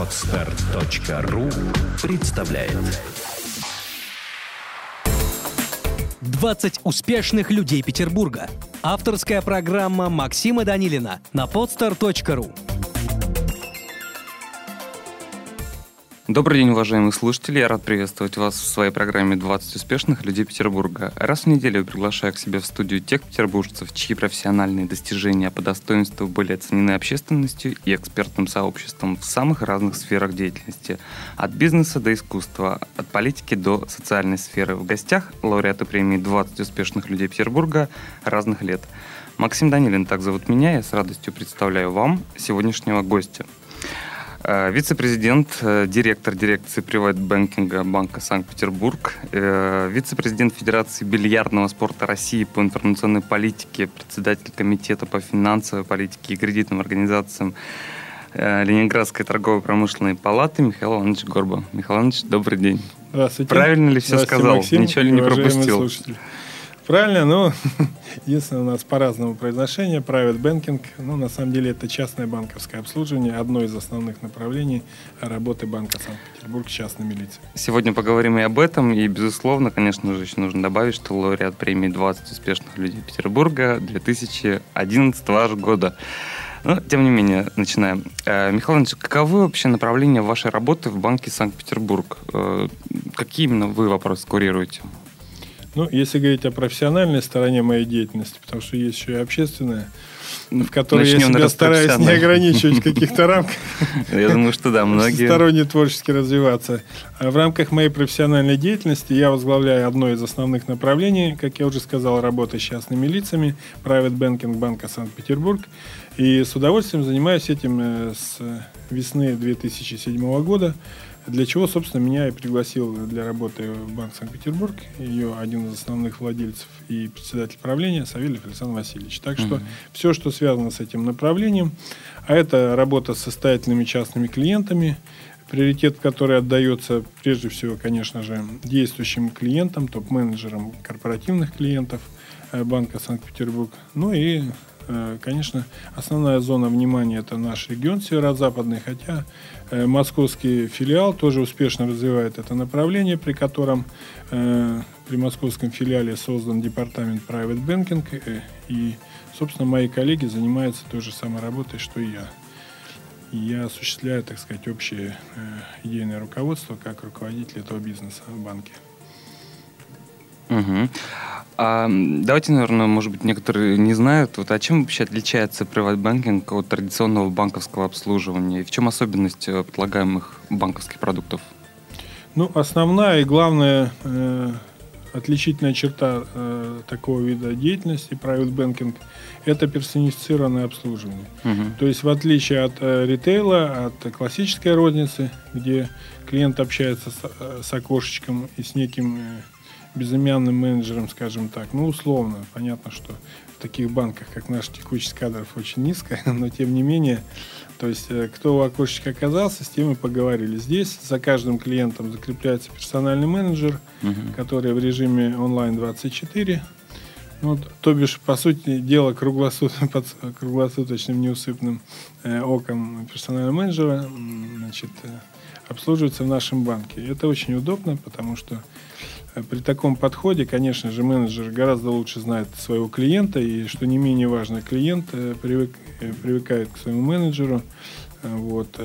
Отстар.ру представляет 20 успешных людей Петербурга. Авторская программа Максима Данилина на podstar.ru. Добрый день, уважаемые слушатели. Я рад приветствовать вас в своей программе «20 успешных людей Петербурга». Раз в неделю приглашаю к себе в студию тех петербуржцев, чьи профессиональные достижения по достоинству были оценены общественностью и экспертным сообществом в самых разных сферах деятельности. От бизнеса до искусства, от политики до социальной сферы. В гостях лауреаты премии «20 успешных людей Петербурга» разных лет. Максим Данилин, так зовут меня. Я с радостью представляю вам сегодняшнего гостя – вице-президент, э, директор дирекции приват-бэнкинга Банка Санкт-Петербург, э, вице-президент Федерации бильярдного спорта России по информационной политике, председатель комитета по финансовой политике и кредитным организациям Ленинградской торгово-промышленной палаты Михаил Иванович Горба. Михаил Иванович, добрый день. Здравствуйте. Правильно ли все сказал? Максим, Ничего ли не пропустил? Слушатели. Правильно, но единственное, у нас по-разному произношение. Private banking, ну, на самом деле, это частное банковское обслуживание, одно из основных направлений работы Банка Санкт-Петербург с частными лицами. Сегодня поговорим и об этом, и, безусловно, конечно же, еще нужно добавить, что лауреат премии 20 успешных людей Петербурга 2011 года. Но, тем не менее, начинаем. Э, Михаил Иванович, каковы вообще направления вашей работы в Банке Санкт-Петербург? Э, какие именно вы вопросы курируете? Ну, если говорить о профессиональной стороне моей деятельности, потому что есть еще и общественная, в которой Начнем, я себя стараюсь не ограничивать в каких-то рамках. Я думаю, что да, многие. Сторонне творчески развиваться. А в рамках моей профессиональной деятельности я возглавляю одно из основных направлений, как я уже сказал, работа с частными лицами, Private Banking Банка Санкт-Петербург. И с удовольствием занимаюсь этим э, с весны 2007 года. Для чего, собственно, меня и пригласил для работы в Банк Санкт-Петербург, ее один из основных владельцев и председатель правления Савельев Александр Васильевич. Так что mm-hmm. все, что связано с этим направлением, а это работа с состоятельными частными клиентами, приоритет, который отдается прежде всего, конечно же, действующим клиентам, топ-менеджерам корпоративных клиентов э, Банка Санкт-Петербург, ну и конечно, основная зона внимания это наш регион северо-западный, хотя э, московский филиал тоже успешно развивает это направление, при котором э, при московском филиале создан департамент private banking, и, собственно, мои коллеги занимаются той же самой работой, что и я. Я осуществляю, так сказать, общее идейное руководство как руководитель этого бизнеса в банке. Угу. А, давайте, наверное, может быть, некоторые не знают, вот, а чем вообще отличается приват-банкинг от традиционного банковского обслуживания? И в чем особенность э, предлагаемых банковских продуктов? Ну, основная и главная э, отличительная черта э, такого вида деятельности private banking – это персонифицированное обслуживание. Угу. То есть, в отличие от э, ритейла, от классической розницы, где клиент общается с, э, с окошечком и с неким э, безымянным менеджером, скажем так. Ну, условно. Понятно, что в таких банках, как наш текучесть кадров, очень низкая, но тем не менее, то есть э, кто у окошечка оказался, с тем и поговорили. Здесь за каждым клиентом закрепляется персональный менеджер, угу. который в режиме онлайн 24. Ну, то бишь, по сути дела, круглосут... под круглосуточным неусыпным э, оком персонального менеджера значит, э, обслуживается в нашем банке. Это очень удобно, потому что при таком подходе, конечно же, менеджер гораздо лучше знает своего клиента, и, что не менее важно, клиент э, привык, э, привыкает к своему менеджеру. Э, вот,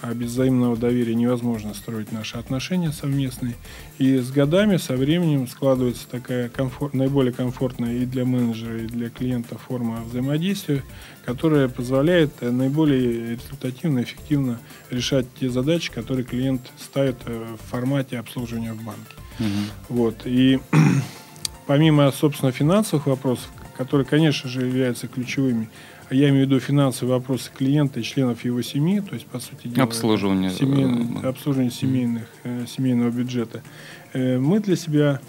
а без взаимного доверия невозможно строить наши отношения совместные. И с годами, со временем складывается такая комфорт, наиболее комфортная и для менеджера, и для клиента форма взаимодействия, которая позволяет наиболее результативно, эффективно решать те задачи, которые клиент ставит в формате обслуживания в банке. Угу. Вот. И помимо, собственно, финансовых вопросов, которые, конечно же, являются ключевыми, а я имею в виду финансовые вопросы клиента и членов его семьи, то есть, по сути дела, обслуживание, семейное, обслуживание семейных, э, семейного бюджета, э, мы для себя,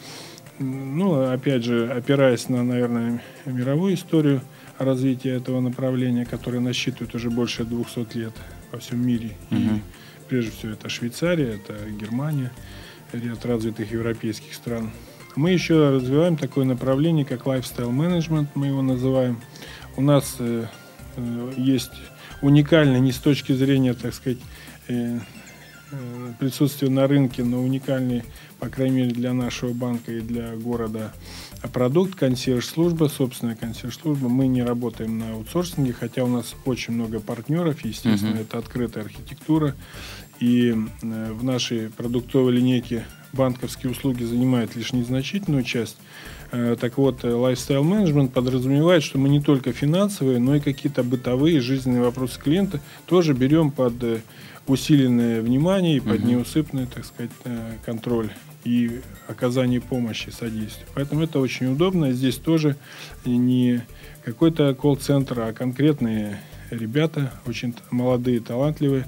ну, опять же, опираясь на, наверное, мировую историю развития этого направления, которое насчитывает уже больше 200 лет во всем мире, угу. и прежде всего это Швейцария, это Германия, ряд развитых европейских стран. Мы еще развиваем такое направление, как lifestyle management, мы его называем. У нас э, э, есть уникальны не с точки зрения, так сказать, э, присутствия на рынке, но уникальный, по крайней мере, для нашего банка и для города продукт, консьерж-служба, собственная консьерж-служба. Мы не работаем на аутсорсинге, хотя у нас очень много партнеров, естественно, uh-huh. это открытая архитектура. И в нашей продуктовой линейке банковские услуги занимают лишь незначительную часть. Э, так вот, lifestyle management подразумевает, что мы не только финансовые, но и какие-то бытовые жизненные вопросы клиента тоже берем под э, усиленное внимание и под неусыпный, так сказать, э, контроль и оказание помощи, содействия. Поэтому это очень удобно. Здесь тоже не какой-то колл-центр, а конкретные ребята, очень молодые, талантливые,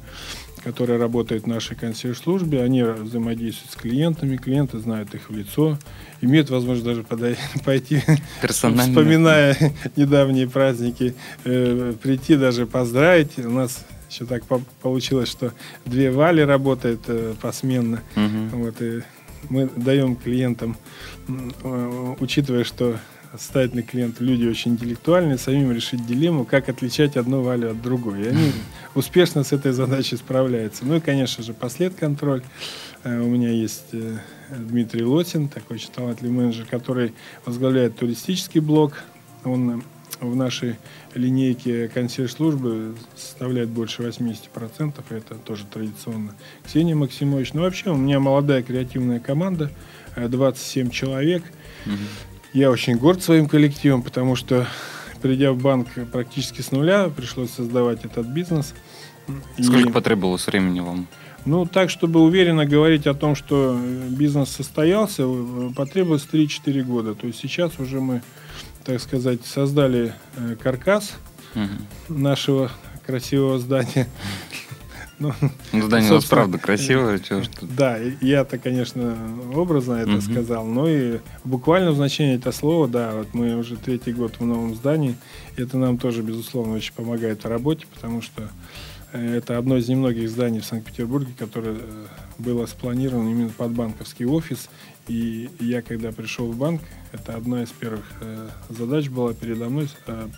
которые работают в нашей консьерж-службе, они взаимодействуют с клиентами, клиенты знают их в лицо, имеют возможность даже подойти, пойти, вспоминая недавние праздники, э, прийти даже поздравить. У нас еще так по получилось, что две Вали работают э, посменно. Угу. Вот, и мы даем клиентам, э, учитывая, что состоятельные клиенты, люди очень интеллектуальные, самим решить дилемму, как отличать одну валю от другой. И они успешно с этой задачей справляются. Ну и, конечно же, послед-контроль. Э, у меня есть э, Дмитрий Лотин, такой очень талантливый менеджер, который возглавляет туристический блок. Он в нашей линейке консьерж-службы составляет больше 80%, это тоже традиционно. Ксения Максимович. Ну, вообще, у меня молодая креативная команда, 27 человек. Угу. Я очень горд своим коллективом, потому что, придя в банк практически с нуля, пришлось создавать этот бизнес. Сколько и, потребовалось времени вам? Ну, так, чтобы уверенно говорить о том, что бизнес состоялся, потребовалось 3-4 года. То есть сейчас уже мы, так сказать, создали э, каркас угу. нашего красивого здания. Ну, ну здание у вас правда красивое. Чего, что... Да, я-то, конечно, образно это угу. сказал, но и буквально в значении это слова, да, вот мы уже третий год в новом здании, это нам тоже, безусловно, очень помогает в работе, потому что э, это одно из немногих зданий в Санкт-Петербурге, которое э, было спланировано именно под банковский офис. И я, когда пришел в банк, это одна из первых э, задач была передо мной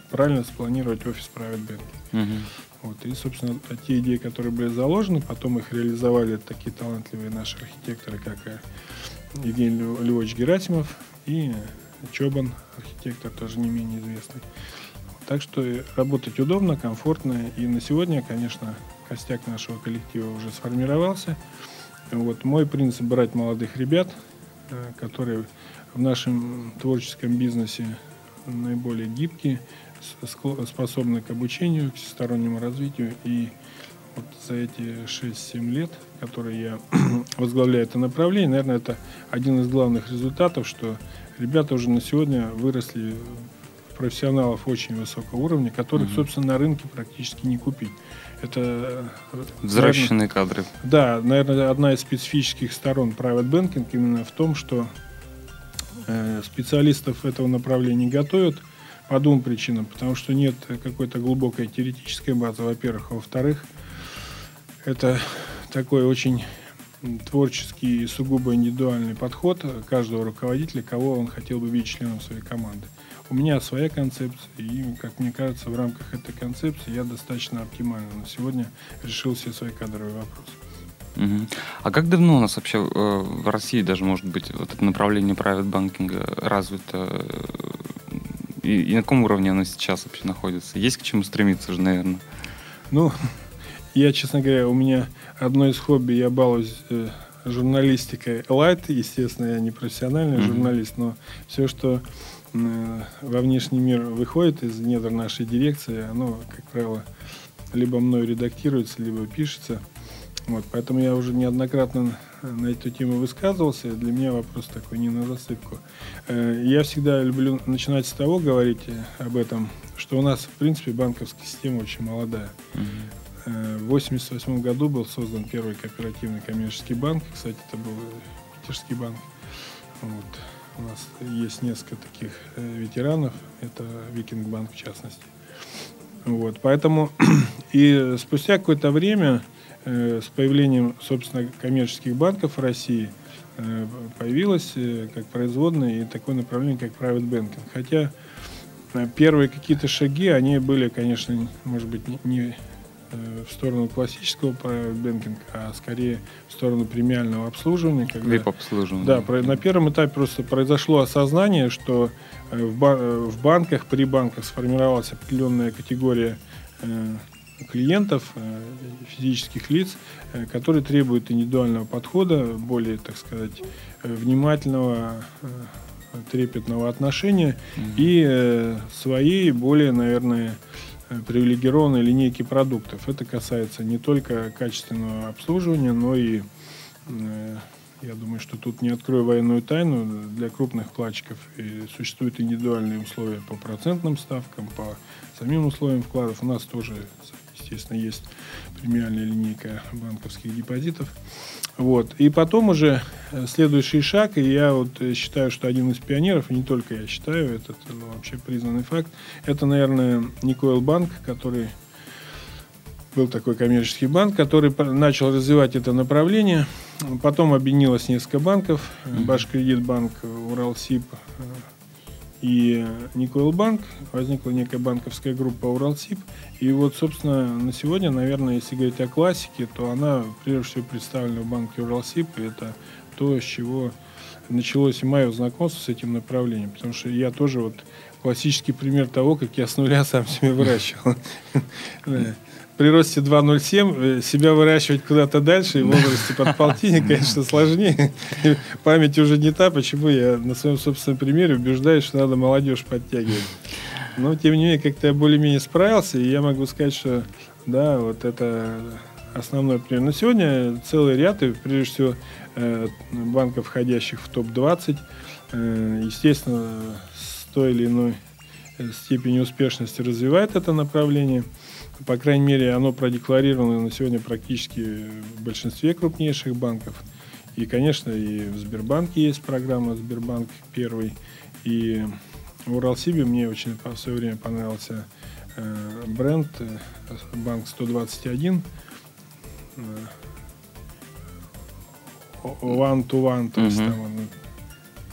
правильно спланировать офис Private Bank. Угу. Вот. И, собственно, те идеи, которые были заложены, потом их реализовали такие талантливые наши архитекторы, как э, Евгений Львович Герасимов и Чобан, архитектор, тоже не менее известный. Так что работать удобно, комфортно. И на сегодня, конечно, костяк нашего коллектива уже сформировался. Вот мой принцип брать молодых ребят, э, которые в нашем творческом бизнесе наиболее гибкие, способны к обучению, к всестороннему развитию. И вот за эти 6-7 лет, которые я возглавляю это направление, наверное, это один из главных результатов, что ребята уже на сегодня выросли профессионалов очень высокого уровня, которых, угу. собственно, на рынке практически не купить. Это э, взращенные кадры. Да, наверное, одна из специфических сторон private banking именно в том, что э, специалистов этого направления готовят – по двум причинам. Потому что нет какой-то глубокой теоретической базы, во-первых. А во-вторых, это такой очень творческий и сугубо индивидуальный подход каждого руководителя, кого он хотел бы видеть членом своей команды. У меня своя концепция, и, как мне кажется, в рамках этой концепции я достаточно оптимально на сегодня решил все свои кадровые вопросы. Угу. А как давно у нас вообще э, в России даже, может быть, вот это направление private банкинга развито? И, и на каком уровне оно сейчас вообще находится? Есть к чему стремиться же, наверное? Ну, я, честно говоря, у меня одно из хобби, я балуюсь э, журналистикой лайт, естественно, я не профессиональный mm-hmm. журналист, но все, что э, во внешний мир выходит из недр нашей дирекции, оно, как правило, либо мной редактируется, либо пишется. Вот, поэтому я уже неоднократно на эту тему высказывался. Для меня вопрос такой не на засыпку. Э, я всегда люблю начинать с того говорить об этом, что у нас, в принципе, банковская система очень молодая. В 1988 году был создан первый кооперативный коммерческий банк. Кстати, это был Питерский банк. Вот. У нас есть несколько таких э, ветеранов. Это Викинг банк в частности. Вот. Поэтому и спустя какое-то время Э, с появлением, собственно, коммерческих банков в России э, появилось э, как производное и такое направление, как private banking. Хотя первые какие-то шаги, они были, конечно, может быть, не, в сторону классического бэнкинга, а скорее в сторону премиального обслуживания. Когда, Вип-обслуживания. Да, на первом этапе просто произошло осознание, что в банках, при банках сформировалась определенная категория клиентов, физических лиц, которые требуют индивидуального подхода, более, так сказать, внимательного трепетного отношения mm-hmm. и э, своей более, наверное, э, привилегированной линейки продуктов. Это касается не только качественного обслуживания, но и, э, я думаю, что тут не открою военную тайну, для крупных вкладчиков и существуют индивидуальные условия по процентным ставкам, по самим условиям вкладов. У нас тоже, естественно, есть премиальная линейка банковских депозитов. Вот. И потом уже э, следующий шаг, и я вот э, считаю, что один из пионеров, и не только я считаю, это ну, вообще признанный факт, это, наверное, Никойл Банк, который был такой коммерческий банк, который начал развивать это направление. Потом объединилось несколько банков. Башкредитбанк, Уралсиб, э, и Никойл Банк, возникла некая банковская группа Уралсиб. И вот, собственно, на сегодня, наверное, если говорить о классике, то она прежде всего представлена в банке Уралсиб. И это то, с чего началось и мое знакомство с этим направлением. Потому что я тоже вот классический пример того, как я с нуля сам себе выращивал. при росте 2,07 э, себя выращивать куда-то дальше и в возрасте подполтинника, конечно, сложнее. Память уже не та, почему я на своем собственном примере убеждаюсь, что надо молодежь подтягивать. Но, тем не менее, как-то я более-менее справился, и я могу сказать, что, да, вот это основной пример. На сегодня целый ряд, и прежде всего, э, банков, входящих в топ-20, э, естественно, с той или иной степенью успешности развивает это направление – по крайней мере, оно продекларировано на сегодня практически в большинстве крупнейших банков. И, конечно, и в Сбербанке есть программа Сбербанк первый. И в Уралсибе мне очень в свое время понравился э, бренд э, Банк 121. Э, one to one, то есть там он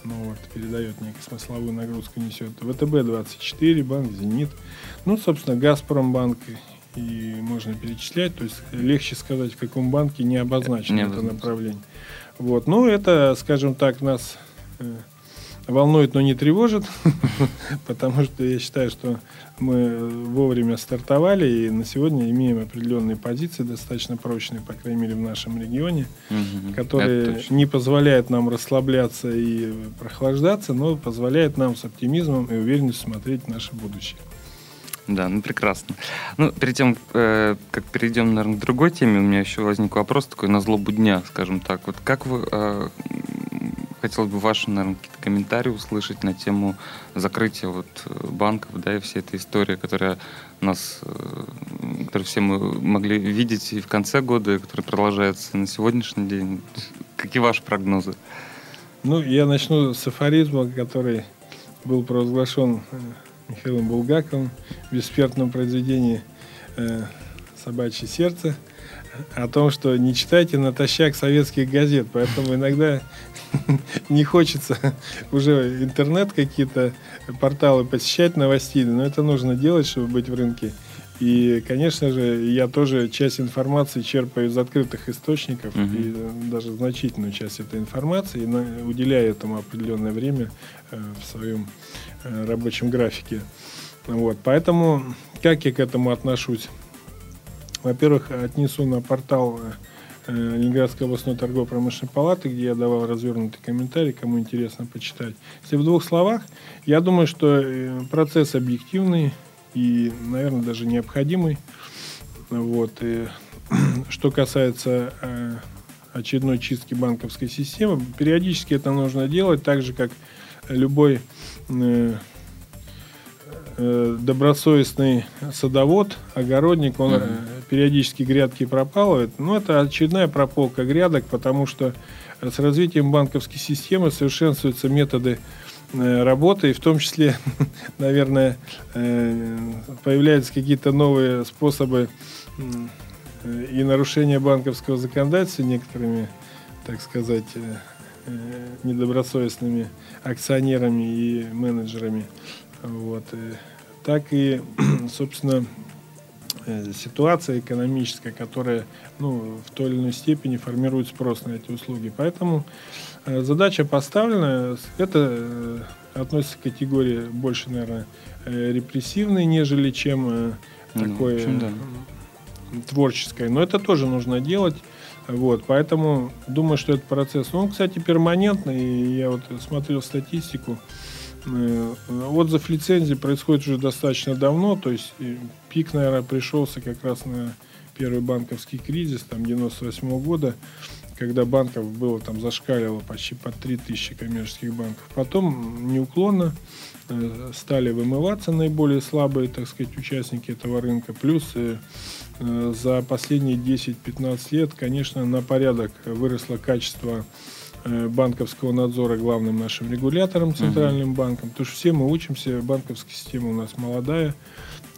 ну, вот, передает некую смысловую нагрузку, несет. ВТБ-24, банк «Зенит». Ну, собственно, «Газпромбанк» и можно перечислять. То есть легче сказать, в каком банке не обозначено не это направление. Вот. Ну, это, скажем так, нас э, волнует, но не тревожит, потому что я считаю, что мы вовремя стартовали и на сегодня имеем определенные позиции, достаточно прочные, по крайней мере, в нашем регионе, которые не позволяют нам расслабляться и прохлаждаться, но позволяют нам с оптимизмом и уверенностью смотреть в наше будущее. Да, ну прекрасно. Ну, перед тем, э, как перейдем, наверное, к другой теме, у меня еще возник вопрос такой на злобу дня, скажем так. Вот как вы, э, хотелось бы ваши, наверное, какие-то комментарии услышать на тему закрытия вот банков, да, и всей этой истории, которая нас, э, которую все мы могли видеть и в конце года, и которая продолжается на сегодняшний день. Какие ваши прогнозы? Ну, я начну с афоризма, который был провозглашен э, Михаилом Булгаковым в беспертном произведении э, «Собачье сердце» о том, что не читайте натощак советских газет, поэтому иногда не хочется уже интернет какие-то порталы посещать новостей, но это нужно делать, чтобы быть в рынке. И, конечно же, я тоже часть информации черпаю из открытых источников, uh-huh. и даже значительную часть этой информации, и уделяю этому определенное время э, в своем рабочем графике. Вот. Поэтому как я к этому отношусь? Во-первых, отнесу на портал э, Ленинградской областной торгово-промышленной палаты, где я давал развернутый комментарий, кому интересно почитать. Если в двух словах, я думаю, что процесс объективный, и, наверное, даже необходимый. Вот. И, что касается э, очередной чистки банковской системы, периодически это нужно делать, так же, как любой э, э, добросовестный садовод, огородник, он mm-hmm. периодически грядки пропалывает. Но это очередная прополка грядок, потому что с развитием банковской системы совершенствуются методы работы, и в том числе, наверное, появляются какие-то новые способы и нарушения банковского законодательства некоторыми, так сказать, недобросовестными акционерами и менеджерами. Вот. Так и, собственно, э, ситуация экономическая, которая ну, в той или иной степени формирует спрос на эти услуги. Поэтому э, задача поставлена, это э, относится к категории больше, наверное, э, репрессивной, нежели чем э, ну, такой общем, да. Творческой. Но это тоже нужно делать. Вот, поэтому думаю, что этот процесс, он, кстати, перманентный. Я вот смотрел статистику. Э, отзыв лицензии происходит уже достаточно давно, то есть пик, наверное, пришелся как раз на первый банковский кризис, там, 98 -го года, когда банков было там зашкаливало почти по 3000 коммерческих банков. Потом неуклонно э, стали вымываться наиболее слабые, так сказать, участники этого рынка. Плюс э, э за последние 10-15 лет, конечно, на порядок выросло качество э, банковского надзора главным нашим регулятором, центральным uh-huh. банком. Потому что все мы учимся, банковская система у нас молодая.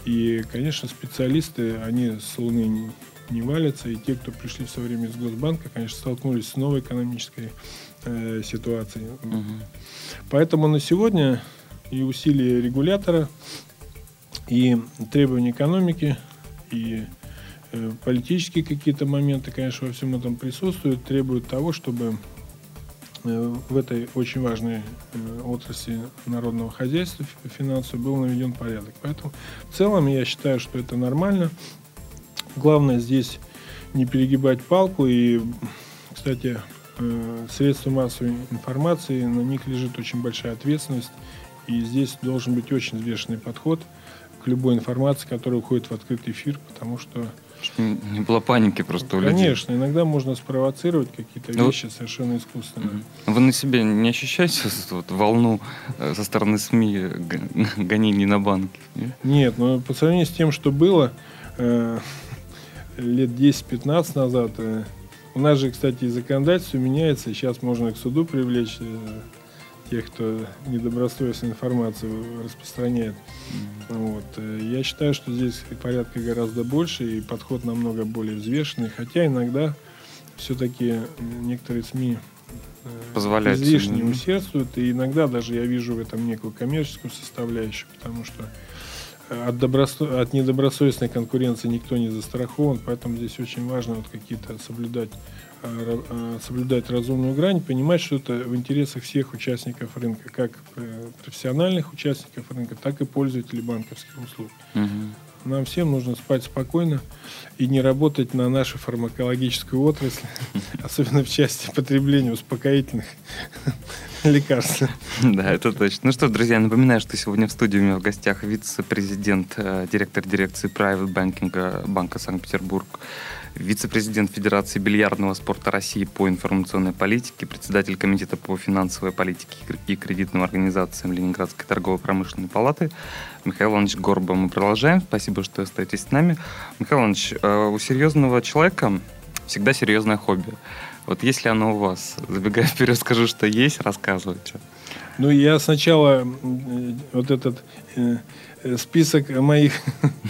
И, конечно, специалисты, они с Луны не валятся. И те, кто пришли в свое время из Госбанка, конечно, столкнулись с новой экономической э, ситуацией. Угу. Поэтому на сегодня и усилия регулятора, и требования экономики, и э, политические какие-то моменты, конечно, во всем этом присутствуют, требуют того, чтобы э, в этой очень важной э, отрасли народного хозяйства финансового был наведен порядок. Поэтому в целом я считаю, что это нормально. Главное здесь не перегибать палку. И, кстати, средства массовой информации, на них лежит очень большая ответственность. И здесь должен быть очень взвешенный подход к любой информации, которая уходит в открытый эфир, потому что... Чтобы не было паники просто у людей. Конечно, иногда можно спровоцировать какие-то ну, вещи совершенно искусственно. Вы на себе не ощущаете вот, волну э, со стороны СМИ гонений на банки? Нет, нет но по сравнению с тем, что было, э, лет 10-15 назад. Э, у нас же, кстати, и законодательство меняется. Сейчас можно к суду привлечь э, тех, кто недобросовестную информацию распространяет. Mm-hmm. Вот. Э, я считаю, что здесь порядка гораздо больше и подход намного более взвешенный. Хотя иногда все-таки некоторые СМИ позволяют излишне усердствуют. И иногда даже я вижу в этом некую коммерческую составляющую, потому что от, добросо... от недобросовестной конкуренции никто не застрахован, поэтому здесь очень важно вот какие-то соблюдать, э, э, соблюдать разумную грань, понимать, что это в интересах всех участников рынка, как э, профессиональных участников рынка, так и пользователей банковских услуг. Угу. Нам всем нужно спать спокойно и не работать на нашу фармакологическую отрасль, особенно в части потребления успокоительных лекарств. Да, это точно. Ну что, друзья, напоминаю, что сегодня в студии у меня в гостях вице-президент, э, директор дирекции Private Banking Банка Санкт-Петербург вице-президент Федерации бильярдного спорта России по информационной политике, председатель Комитета по финансовой политике и кредитным организациям Ленинградской торгово-промышленной палаты Михаил Иванович Горба. Мы продолжаем. Спасибо, что остаетесь с нами. Михаил Иванович, э, у серьезного человека всегда серьезное хобби. Вот если оно у вас, забегая вперед, скажу, что есть, рассказывайте. Ну, я сначала вот этот э, Э, список моих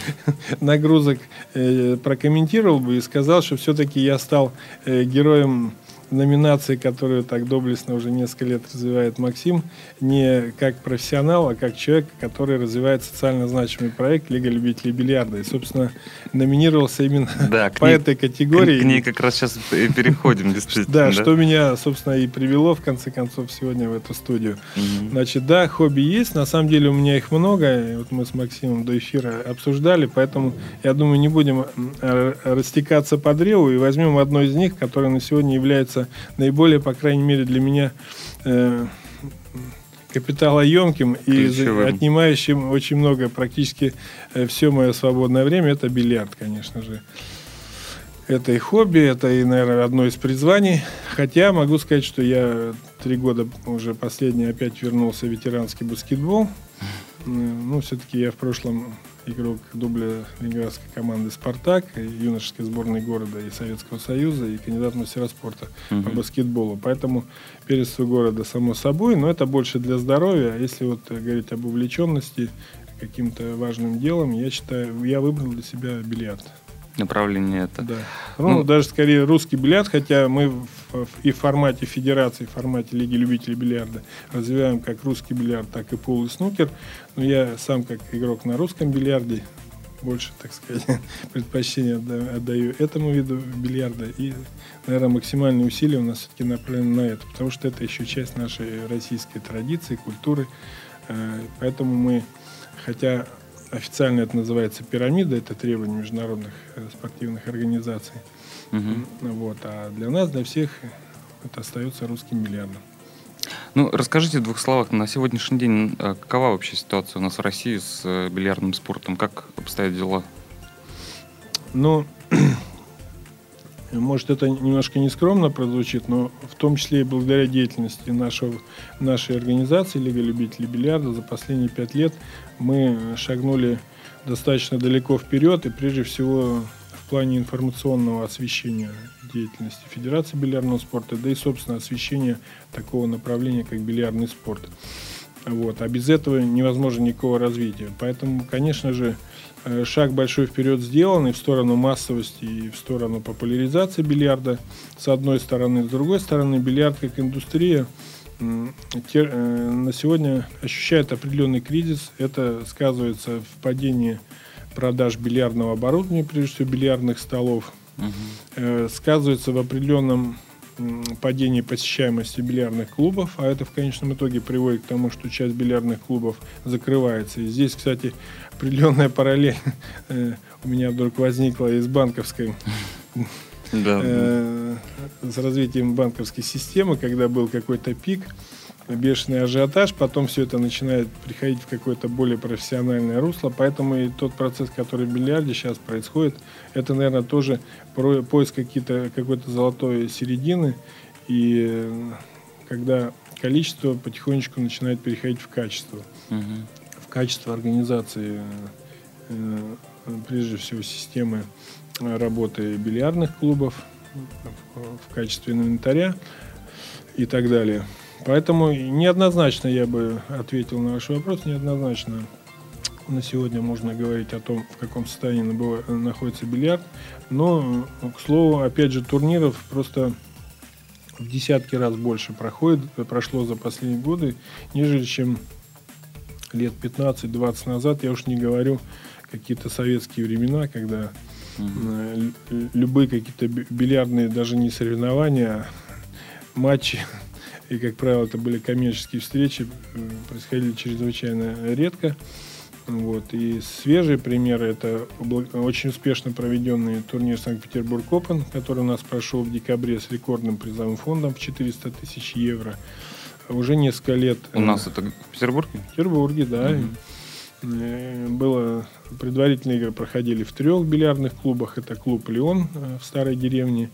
нагрузок э, прокомментировал бы и сказал, что все-таки я стал э, героем номинации, которую так доблестно уже несколько лет развивает Максим, не как профессионал, а как человек, который развивает социально значимый проект Лига любителей бильярда. И, собственно, номинировался именно да, по ней, этой категории. К, к ней как раз сейчас и переходим, действительно. Да, что меня, собственно, и привело, в конце концов, сегодня в эту студию. Значит, да, хобби есть. На самом деле у меня их много. Вот мы с Максимом до эфира обсуждали, поэтому, я думаю, не будем растекаться по древу и возьмем одно из них, которое на сегодня является наиболее, по крайней мере, для меня э, капиталоемким и Ключевым. отнимающим очень много, практически э, все мое свободное время, это бильярд, конечно же. Это и хобби, это и, наверное, одно из призваний. Хотя могу сказать, что я три года уже последний опять вернулся в ветеранский баскетбол. Ну, все-таки я в прошлом игрок дубля ленинградской команды «Спартак», юношеской сборной города и Советского Союза, и кандидат в мастера спорта угу. по баскетболу. Поэтому первенство города само собой, но это больше для здоровья. А если вот говорить об увлеченности каким-то важным делом, я считаю, я выбрал для себя бильярд направление это. Да. Ну, ну, даже скорее русский бильярд, хотя мы в, и в формате федерации, в формате Лиги любителей бильярда развиваем как русский бильярд, так и пол и снукер. Но я сам как игрок на русском бильярде больше, так сказать, предпочтение отдаю этому виду бильярда. И, наверное, максимальные усилия у нас все-таки направлены на это, потому что это еще часть нашей российской традиции, культуры. Э, поэтому мы, хотя официально это называется пирамида, это требование международных э, спортивных организаций. Угу. Вот, а для нас, для всех это остается русским бильярдом. Ну, расскажите в двух словах, на сегодняшний день э, какова вообще ситуация у нас в России с э, бильярдным спортом? Как обстоят дела? Ну, может, это немножко нескромно прозвучит, но в том числе и благодаря деятельности нашего, нашей организации Лига любителей бильярда за последние пять лет мы шагнули достаточно далеко вперед и прежде всего в плане информационного освещения деятельности Федерации бильярдного спорта, да и, собственно, освещения такого направления, как бильярдный спорт. Вот. А без этого невозможно никакого развития. Поэтому, конечно же, шаг большой вперед сделан и в сторону массовости, и в сторону популяризации бильярда, с одной стороны. С другой стороны, бильярд как индустрия э, на сегодня ощущает определенный кризис. Это сказывается в падении продаж бильярдного оборудования, прежде всего бильярдных столов, угу. сказывается в определенном падении посещаемости бильярдных клубов, а это в конечном итоге приводит к тому, что часть бильярдных клубов закрывается. И здесь, кстати, определенная параллель э, у меня вдруг возникла из банковской э, с развитием банковской системы, когда был какой-то пик, бешеный ажиотаж, потом все это начинает приходить в какое-то более профессиональное русло, поэтому и тот процесс, который в бильярде сейчас происходит, это, наверное, тоже поиск какие-то, какой-то золотой середины, и э, когда количество потихонечку начинает переходить в качество. Угу. В качество организации, э, прежде всего, системы работы бильярдных клубов, в качестве инвентаря и так далее. Поэтому неоднозначно я бы ответил на ваш вопрос, неоднозначно на сегодня можно говорить о том, в каком состоянии находится бильярд. Но, к слову, опять же, турниров просто в десятки раз больше проходит, прошло за последние годы, нежели чем лет 15-20 назад. Я уж не говорю какие-то советские времена, когда mm-hmm. любые какие-то бильярдные, даже не соревнования, а матчи и, как правило, это были коммерческие встречи, происходили чрезвычайно редко. Вот. И свежие примеры – это очень успешно проведенный турнир Санкт-Петербург Опен, который у нас прошел в декабре с рекордным призовым фондом в 400 тысяч евро. Уже несколько лет... У нас это в Петербурге? В Петербурге, да. Угу. Было предварительные игры проходили в трех бильярдных клубах. Это клуб «Леон» э, в старой деревне,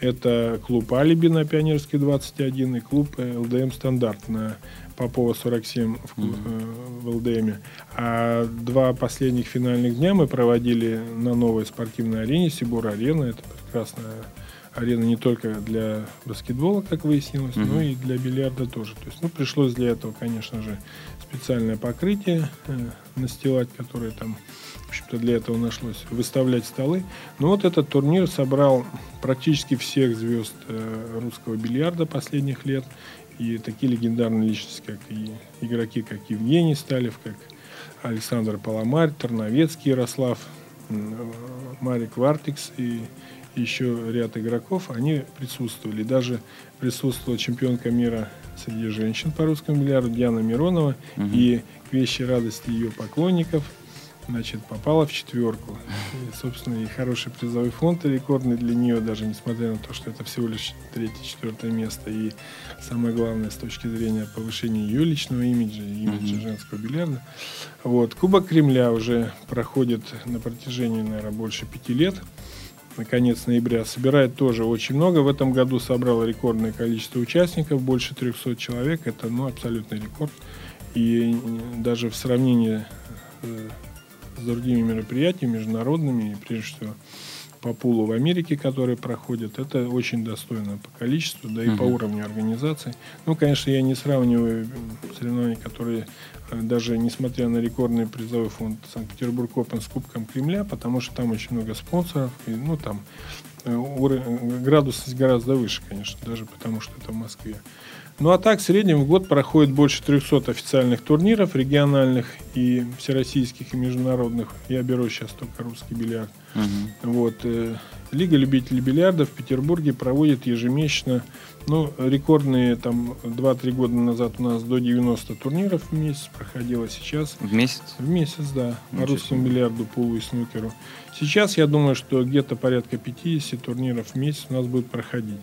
это клуб «Алиби» на Пионерской 21 и клуб «ЛДМ Стандарт» на Попова 47 в, mm-hmm. в ЛДМе. А два последних финальных дня мы проводили на новой спортивной арене Сибур-арена. Это прекрасная арена не только для баскетбола, как выяснилось, mm-hmm. но и для бильярда тоже. То есть, ну, пришлось для этого, конечно же, специальное покрытие э, настилать, которое там в общем-то, для этого нашлось выставлять столы. Но вот этот турнир собрал практически всех звезд э, русского бильярда последних лет. И такие легендарные личности, как и игроки, как Евгений Сталев, как Александр Паламарь, Тарновецкий Ярослав, Марик Вартикс и еще ряд игроков, они присутствовали. Даже присутствовала чемпионка мира среди женщин по русскому бильярду Диана Миронова. Угу. И к вещи радости ее поклонников – значит, попала в четверку. И, собственно, и хороший призовой фонд рекордный для нее, даже несмотря на то, что это всего лишь третье-четвертое место. И самое главное, с точки зрения повышения ее личного имиджа, имиджа mm-hmm. женского бильярда. Вот. Кубок Кремля уже проходит на протяжении, наверное, больше пяти лет. На конец ноября собирает тоже очень много. В этом году собрало рекордное количество участников, больше 300 человек. Это ну, абсолютный рекорд. И даже в сравнении э, с другими мероприятиями международными, прежде всего по пулу в Америке, которые проходят, это очень достойно по количеству, да и uh-huh. по уровню организации. Ну, конечно, я не сравниваю соревнования, которые э, даже несмотря на рекордный призовой фонд Санкт-Петербург Опен с Кубком Кремля, потому что там очень много спонсоров, и, ну, там э, уровень, градусность гораздо выше, конечно, даже потому что это в Москве. Ну а так, в среднем в год проходит больше 300 официальных турниров, региональных и всероссийских, и международных. Я беру сейчас только русский бильярд. Угу. Вот. Э, Лига любителей бильярда в Петербурге проводит ежемесячно, ну, рекордные там 2-3 года назад у нас до 90 турниров в месяц проходило сейчас. В месяц? В месяц, да. Ничего по русскому бильярду, пулу и снукеру. Сейчас я думаю, что где-то порядка 50 турниров в месяц у нас будет проходить.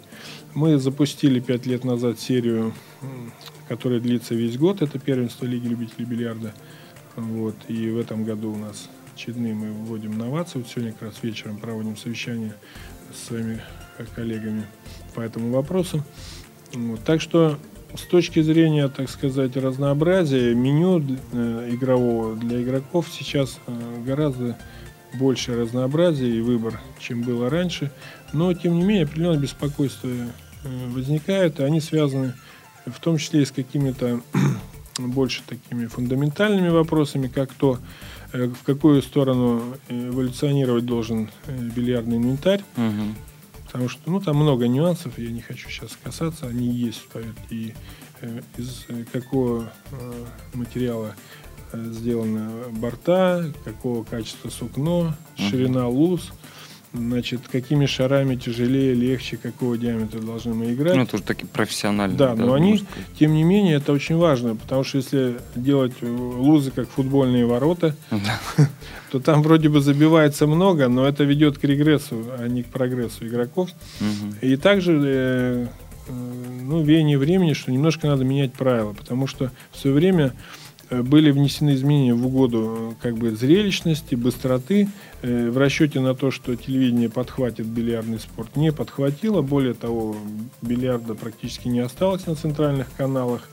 Мы запустили 5 лет назад серию, которая длится весь год. Это первенство Лиги любителей бильярда. Вот. И в этом году у нас очередные мы вводим новации. Вот сегодня как раз вечером проводим совещание с своими коллегами по этому вопросу. Вот. Так что с точки зрения, так сказать, разнообразия меню э, игрового для игроков сейчас э, гораздо больше разнообразия и выбор, чем было раньше. Но, тем не менее, определенное беспокойство э, возникает, и они связаны в том числе и с какими-то больше такими фундаментальными вопросами, как то, Э, в какую сторону эволюционировать должен э, бильярдный инвентарь. Угу. Потому что ну, там много нюансов, я не хочу сейчас касаться, они есть, поверьте, и э, из какого материала сделаны борта, какого качества сукно, ширина луз значит, какими шарами тяжелее, легче, какого диаметра должны мы играть. Ну, тоже такие профессиональные. Да, да но они, сказать. тем не менее, это очень важно, потому что если делать лузы как футбольные ворота, то там вроде бы забивается много, но это ведет к регрессу, а не к прогрессу игроков. И также э, э, ну, веяние времени, что немножко надо менять правила, потому что в свое время были внесены изменения в угоду э, как бы зрелищности, быстроты, э, в расчете на то, что телевидение подхватит бильярдный спорт, не подхватило. Более того, бильярда практически не осталось на центральных каналах.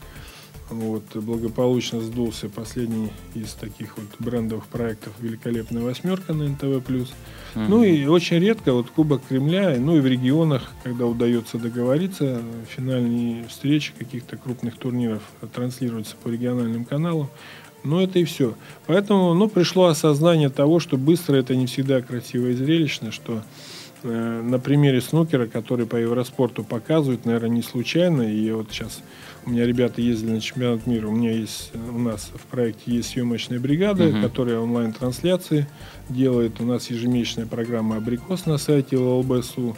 Вот, благополучно сдулся последний из таких вот брендовых проектов «Великолепная восьмерка» на НТВ+. Mm-hmm. Ну и очень редко вот Кубок Кремля, ну и в регионах, когда удается договориться, финальные встречи каких-то крупных турниров транслируются по региональным каналам. Ну, это и все. Поэтому, ну, пришло осознание того, что быстро это не всегда красиво и зрелищно, что э, на примере снукера, который по Евроспорту показывают, наверное, не случайно, и вот сейчас у меня ребята ездили на чемпионат мира. У меня есть, у нас в проекте есть съемочная бригада, uh-huh. которая онлайн-трансляции делает. У нас ежемесячная программа «Абрикос» на сайте ЛЛБСУ.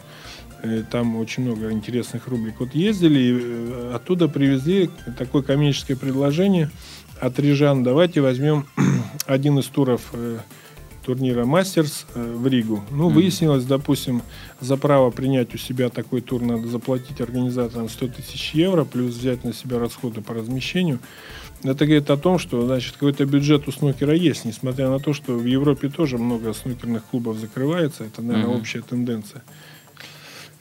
Э, там очень много интересных рубрик. Вот ездили, и э, оттуда привезли такое коммерческое предложение от Рижан. Давайте возьмем один из туров э, турнира Мастерс э, в Ригу. Ну, mm-hmm. выяснилось, допустим, за право принять у себя такой тур надо заплатить организаторам 100 тысяч евро, плюс взять на себя расходы по размещению. Это говорит о том, что значит, какой-то бюджет у снукера есть, несмотря на то, что в Европе тоже много снукерных клубов закрывается. Это, наверное, mm-hmm. общая тенденция.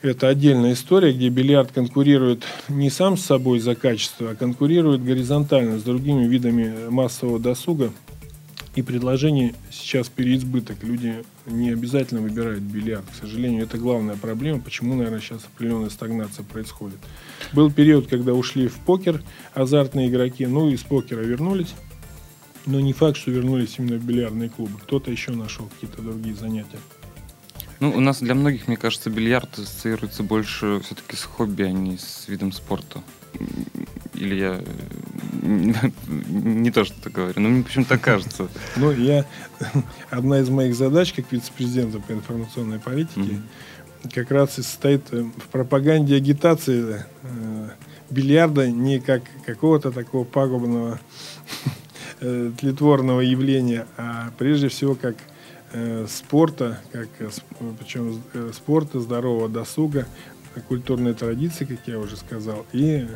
Это отдельная история, где бильярд конкурирует не сам с собой за качество, а конкурирует горизонтально с другими видами массового досуга. И предложений сейчас переизбыток. Люди не обязательно выбирают бильярд. К сожалению, это главная проблема, почему, наверное, сейчас определенная стагнация происходит. Был период, когда ушли в покер азартные игроки, ну, из покера вернулись. Но не факт, что вернулись именно в бильярдные клубы. Кто-то еще нашел какие-то другие занятия. Ну, у нас для многих, мне кажется, бильярд ассоциируется больше все-таки с хобби, а не с видом спорта. Или я не то, что ты говорю, но мне почему-то кажется. Ну, я... Одна из моих задач как вице-президента по информационной политике как раз и состоит э, в пропаганде агитации э, бильярда не как какого-то такого пагубного э, тлетворного явления, а прежде всего как спорта, как причем спорта, здорового досуга, культурной традиции, как я уже сказал, и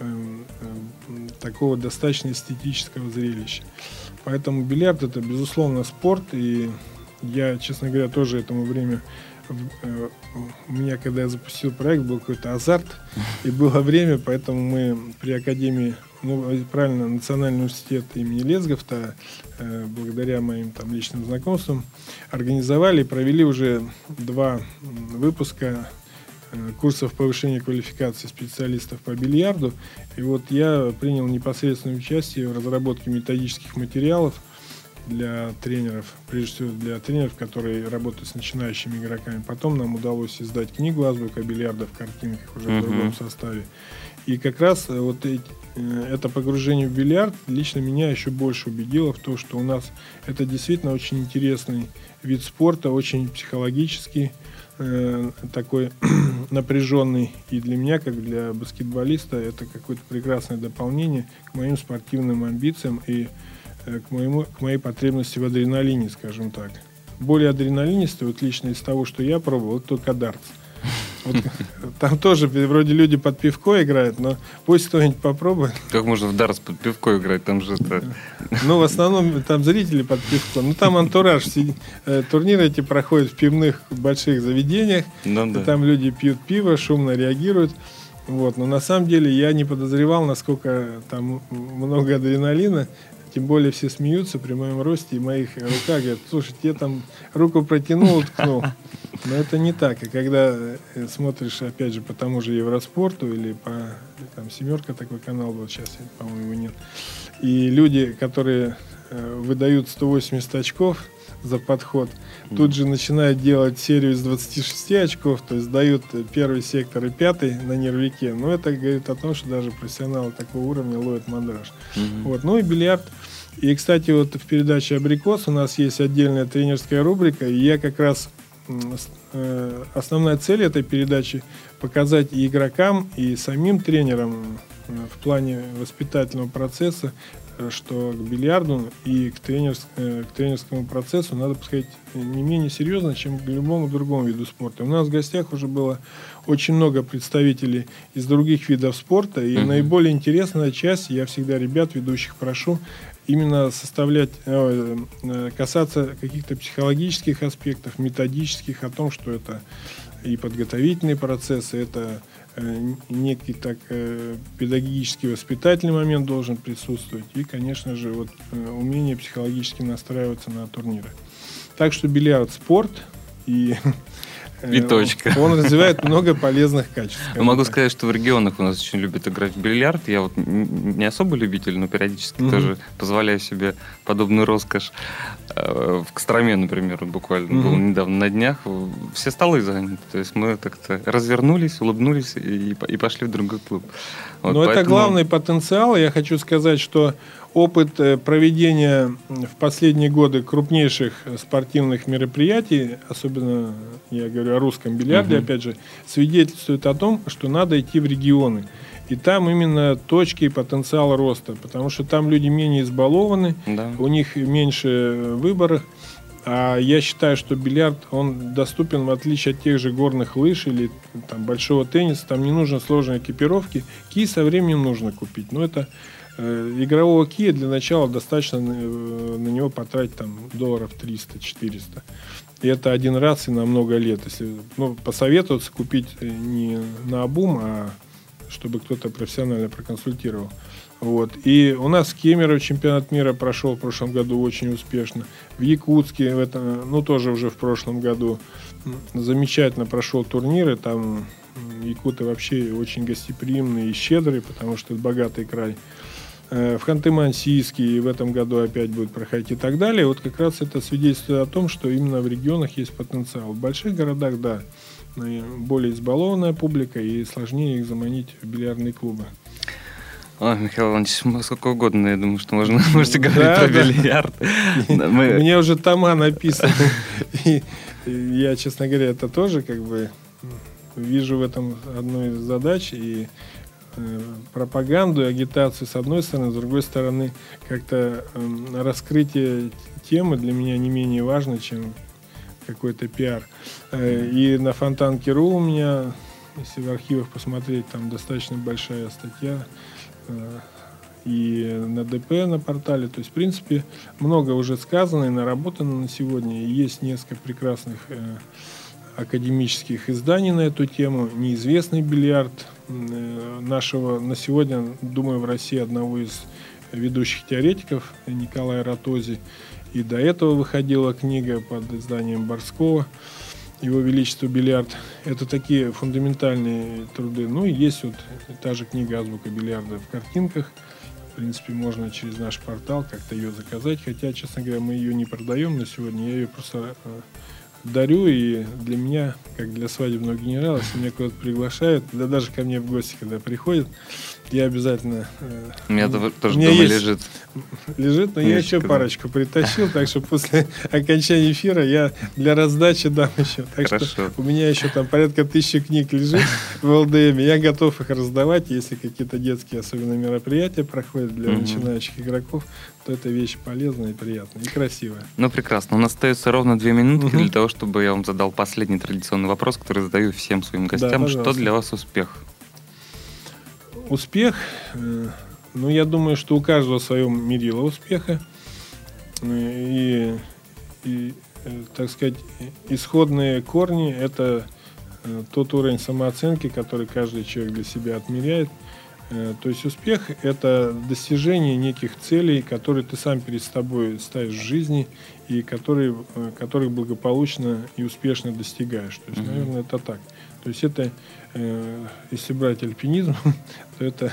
Эм, эм, такого достаточно эстетического зрелища. Поэтому бильярд это, безусловно, спорт, и я, честно говоря, тоже этому время э, у меня, когда я запустил проект, был какой-то азарт, и было время, поэтому мы при Академии, ну, правильно, Национальный университет имени Лесговта, э, благодаря моим там личным знакомствам, организовали и провели уже два выпуска курсов повышения квалификации специалистов по бильярду. И вот я принял непосредственное участие в разработке методических материалов для тренеров, прежде всего для тренеров, которые работают с начинающими игроками. Потом нам удалось издать книгу «Азбука бильярда» в картинках уже uh-huh. в другом составе. И как раз э, вот эти, э, это погружение в бильярд лично меня еще больше убедило в том, что у нас это действительно очень интересный вид спорта, очень психологический, э, такой напряженный. И для меня, как для баскетболиста, это какое-то прекрасное дополнение к моим спортивным амбициям и Э, к, моему, к моей потребности в адреналине, скажем так. Более адреналинистый, вот лично из того, что я пробовал, это только дартс. Вот, там тоже вроде люди под пивко играют, но пусть кто-нибудь попробует. Как можно в дартс под пивко играть? Там же это... Ну, в основном там зрители под пивко. Ну, там антураж. Э, турниры эти проходят в пивных больших заведениях. Ну, да. Там люди пьют пиво, шумно реагируют. Вот. Но на самом деле я не подозревал, насколько там много адреналина. Тем более все смеются при моем росте и моих руках. Говорят, слушай, тебе там руку протянул, ткнул. Но это не так. И когда э, смотришь, опять же, по тому же Евроспорту или по там семерка такой канал был, сейчас, по-моему, его нет. И люди, которые э, выдают 180 очков за подход, тут же начинают делать серию из 26 очков, то есть дают первый сектор и пятый на нервике. Но это говорит о том, что даже профессионалы такого уровня ловят мандраж. Mm-hmm. Вот. Ну и бильярд и, кстати, вот в передаче «Абрикос» у нас есть отдельная тренерская рубрика, и я как раз э, основная цель этой передачи показать и игрокам, и самим тренерам э, в плане воспитательного процесса, э, что к бильярду и к, тренерс, к тренерскому процессу надо подходить не менее серьезно, чем к любому другому виду спорта. У нас в гостях уже было очень много представителей из других видов спорта, и mm-hmm. наиболее интересная часть, я всегда ребят, ведущих прошу, именно составлять, э, э, касаться каких-то психологических аспектов, методических, о том, что это и подготовительные процессы, это э, некий так педагогический воспитательный момент должен присутствовать и, конечно же, вот умение психологически настраиваться на турниры. Так что бильярд спорт и И э, точка. Он развивает много полезных качеств. Могу так. сказать, что в регионах у нас очень любят играть в бильярд. Я вот не особо любитель, но периодически тоже позволяю себе подобную роскошь. Э, в Костроме, например, буквально был недавно на днях. Все столы заняты. То есть мы как-то развернулись, улыбнулись и, и пошли в другой клуб. Вот, но поэтому... это главный потенциал. Я хочу сказать, что опыт э, проведения в последние годы крупнейших спортивных мероприятий, особенно я говорю о русском бильярде, угу. опять же, свидетельствует о том, что надо идти в регионы. И там именно точки и потенциал роста, потому что там люди менее избалованы, да. у них меньше выборов. А я считаю, что бильярд, он доступен в отличие от тех же горных лыж или там, большого тенниса. Там не нужно сложной экипировки. Ки со временем нужно купить. Но это Э, игрового кия для начала достаточно на, э, на него потратить там долларов 300-400. И это один раз и на много лет. Если ну, посоветоваться купить э, не на обум, а чтобы кто-то профессионально проконсультировал. Вот. И у нас в Кемерово чемпионат мира прошел в прошлом году очень успешно. В Якутске, в этом, ну тоже уже в прошлом году, замечательно прошел турнир. И там якуты вообще очень гостеприимные и щедрые, потому что это богатый край. Э, в Ханты-Мансийске в этом году опять будет проходить и так далее. Вот как раз это свидетельствует о том, что именно в регионах есть потенциал. В больших городах, да, более избалованная публика и сложнее их заманить в бильярдные клубы. О, Михаил Иванович, сколько угодно, я думаю, что можно, можете говорить да, про да. бильярд. Мы... Мне уже тома написаны. я, честно говоря, это тоже как бы вижу в этом одну из задач. И Э, пропаганду и агитацию с одной стороны, с другой стороны, как-то э, раскрытие темы для меня не менее важно, чем какой-то пиар. Э, и на Фонтанке.ру у меня, если в архивах посмотреть, там достаточно большая статья э, и на ДП на портале. То есть, в принципе, много уже сказано и наработано на сегодня. Есть несколько прекрасных э, академических изданий на эту тему. Неизвестный бильярд э, нашего на сегодня, думаю, в России одного из ведущих теоретиков Николая Ротози. И до этого выходила книга под изданием Борского «Его Величество Бильярд». Это такие фундаментальные труды. Ну и есть вот та же книга «Азбука бильярда» в картинках принципе, можно через наш портал как-то ее заказать. Хотя, честно говоря, мы ее не продаем на сегодня. Я ее просто э, дарю, и для меня, как для свадебного генерала, если меня куда-то приглашают, да даже ко мне в гости, когда приходят, я обязательно... Э, у меня тоже дома есть, лежит. Лежит, но я еще парочку притащил, так что после окончания эфира я для раздачи дам еще. Так Хорошо. что у меня еще там порядка тысячи книг лежит в ЛДМ. Я готов их раздавать, если какие-то детские особенно мероприятия проходят для угу. начинающих игроков, то это вещь полезная и приятная, и красивая. Ну, прекрасно. У нас остается ровно две минутки угу. для того, чтобы я вам задал последний традиционный вопрос, который задаю всем своим гостям. Да, что для вас успех? Успех, э, ну, я думаю, что у каждого свое мерило успеха. И, и, э, так сказать, исходные корни – это э, тот уровень самооценки, который каждый человек для себя отмеряет. То есть успех – это достижение неких целей, которые ты сам перед собой ставишь в жизни и которые, которых благополучно и успешно достигаешь. То есть, наверное, это так. То есть это, э, если брать альпинизм, то это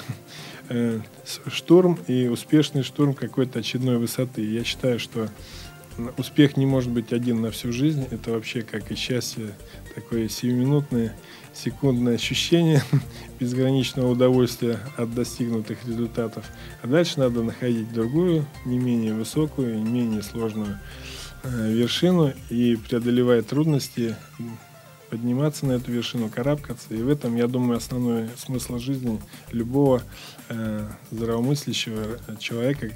э, штурм и успешный штурм какой-то очередной высоты. Я считаю, что успех не может быть один на всю жизнь. Это вообще как и счастье, такое сиюминутное, секундное ощущение безграничного удовольствия от достигнутых результатов. А дальше надо находить другую, не менее высокую, не менее сложную э, вершину и преодолевая трудности, подниматься на эту вершину, карабкаться. И в этом, я думаю, основной смысл жизни любого э, здравомыслящего человека,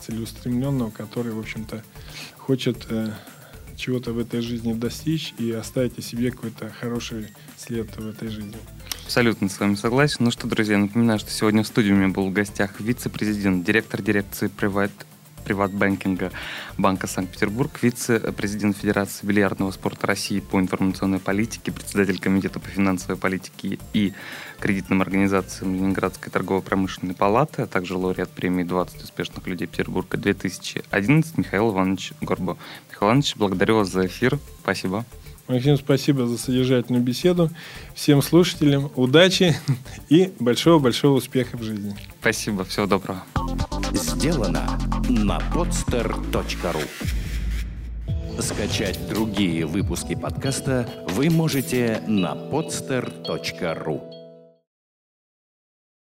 целеустремленного, который, в общем-то, хочет э, чего-то в этой жизни достичь и оставить о себе какой-то хороший след в этой жизни. Абсолютно с вами согласен. Ну что, друзья, напоминаю, что сегодня в студии у меня был в гостях вице-президент, директор дирекции Private приватбанкинга Банка Санкт-Петербург, вице-президент Федерации бильярдного спорта России по информационной политике, председатель Комитета по финансовой политике и кредитным организациям Ленинградской торгово-промышленной палаты, а также лауреат премии «20 успешных людей Петербурга 2011» Михаил Иванович Горбо. Михаил Иванович, благодарю вас за эфир. Спасибо. Максим, спасибо за содержательную беседу. Всем слушателям удачи и большого-большого успеха в жизни. Спасибо, всего доброго. Сделано на podster.ru Скачать другие выпуски подкаста вы можете на podster.ru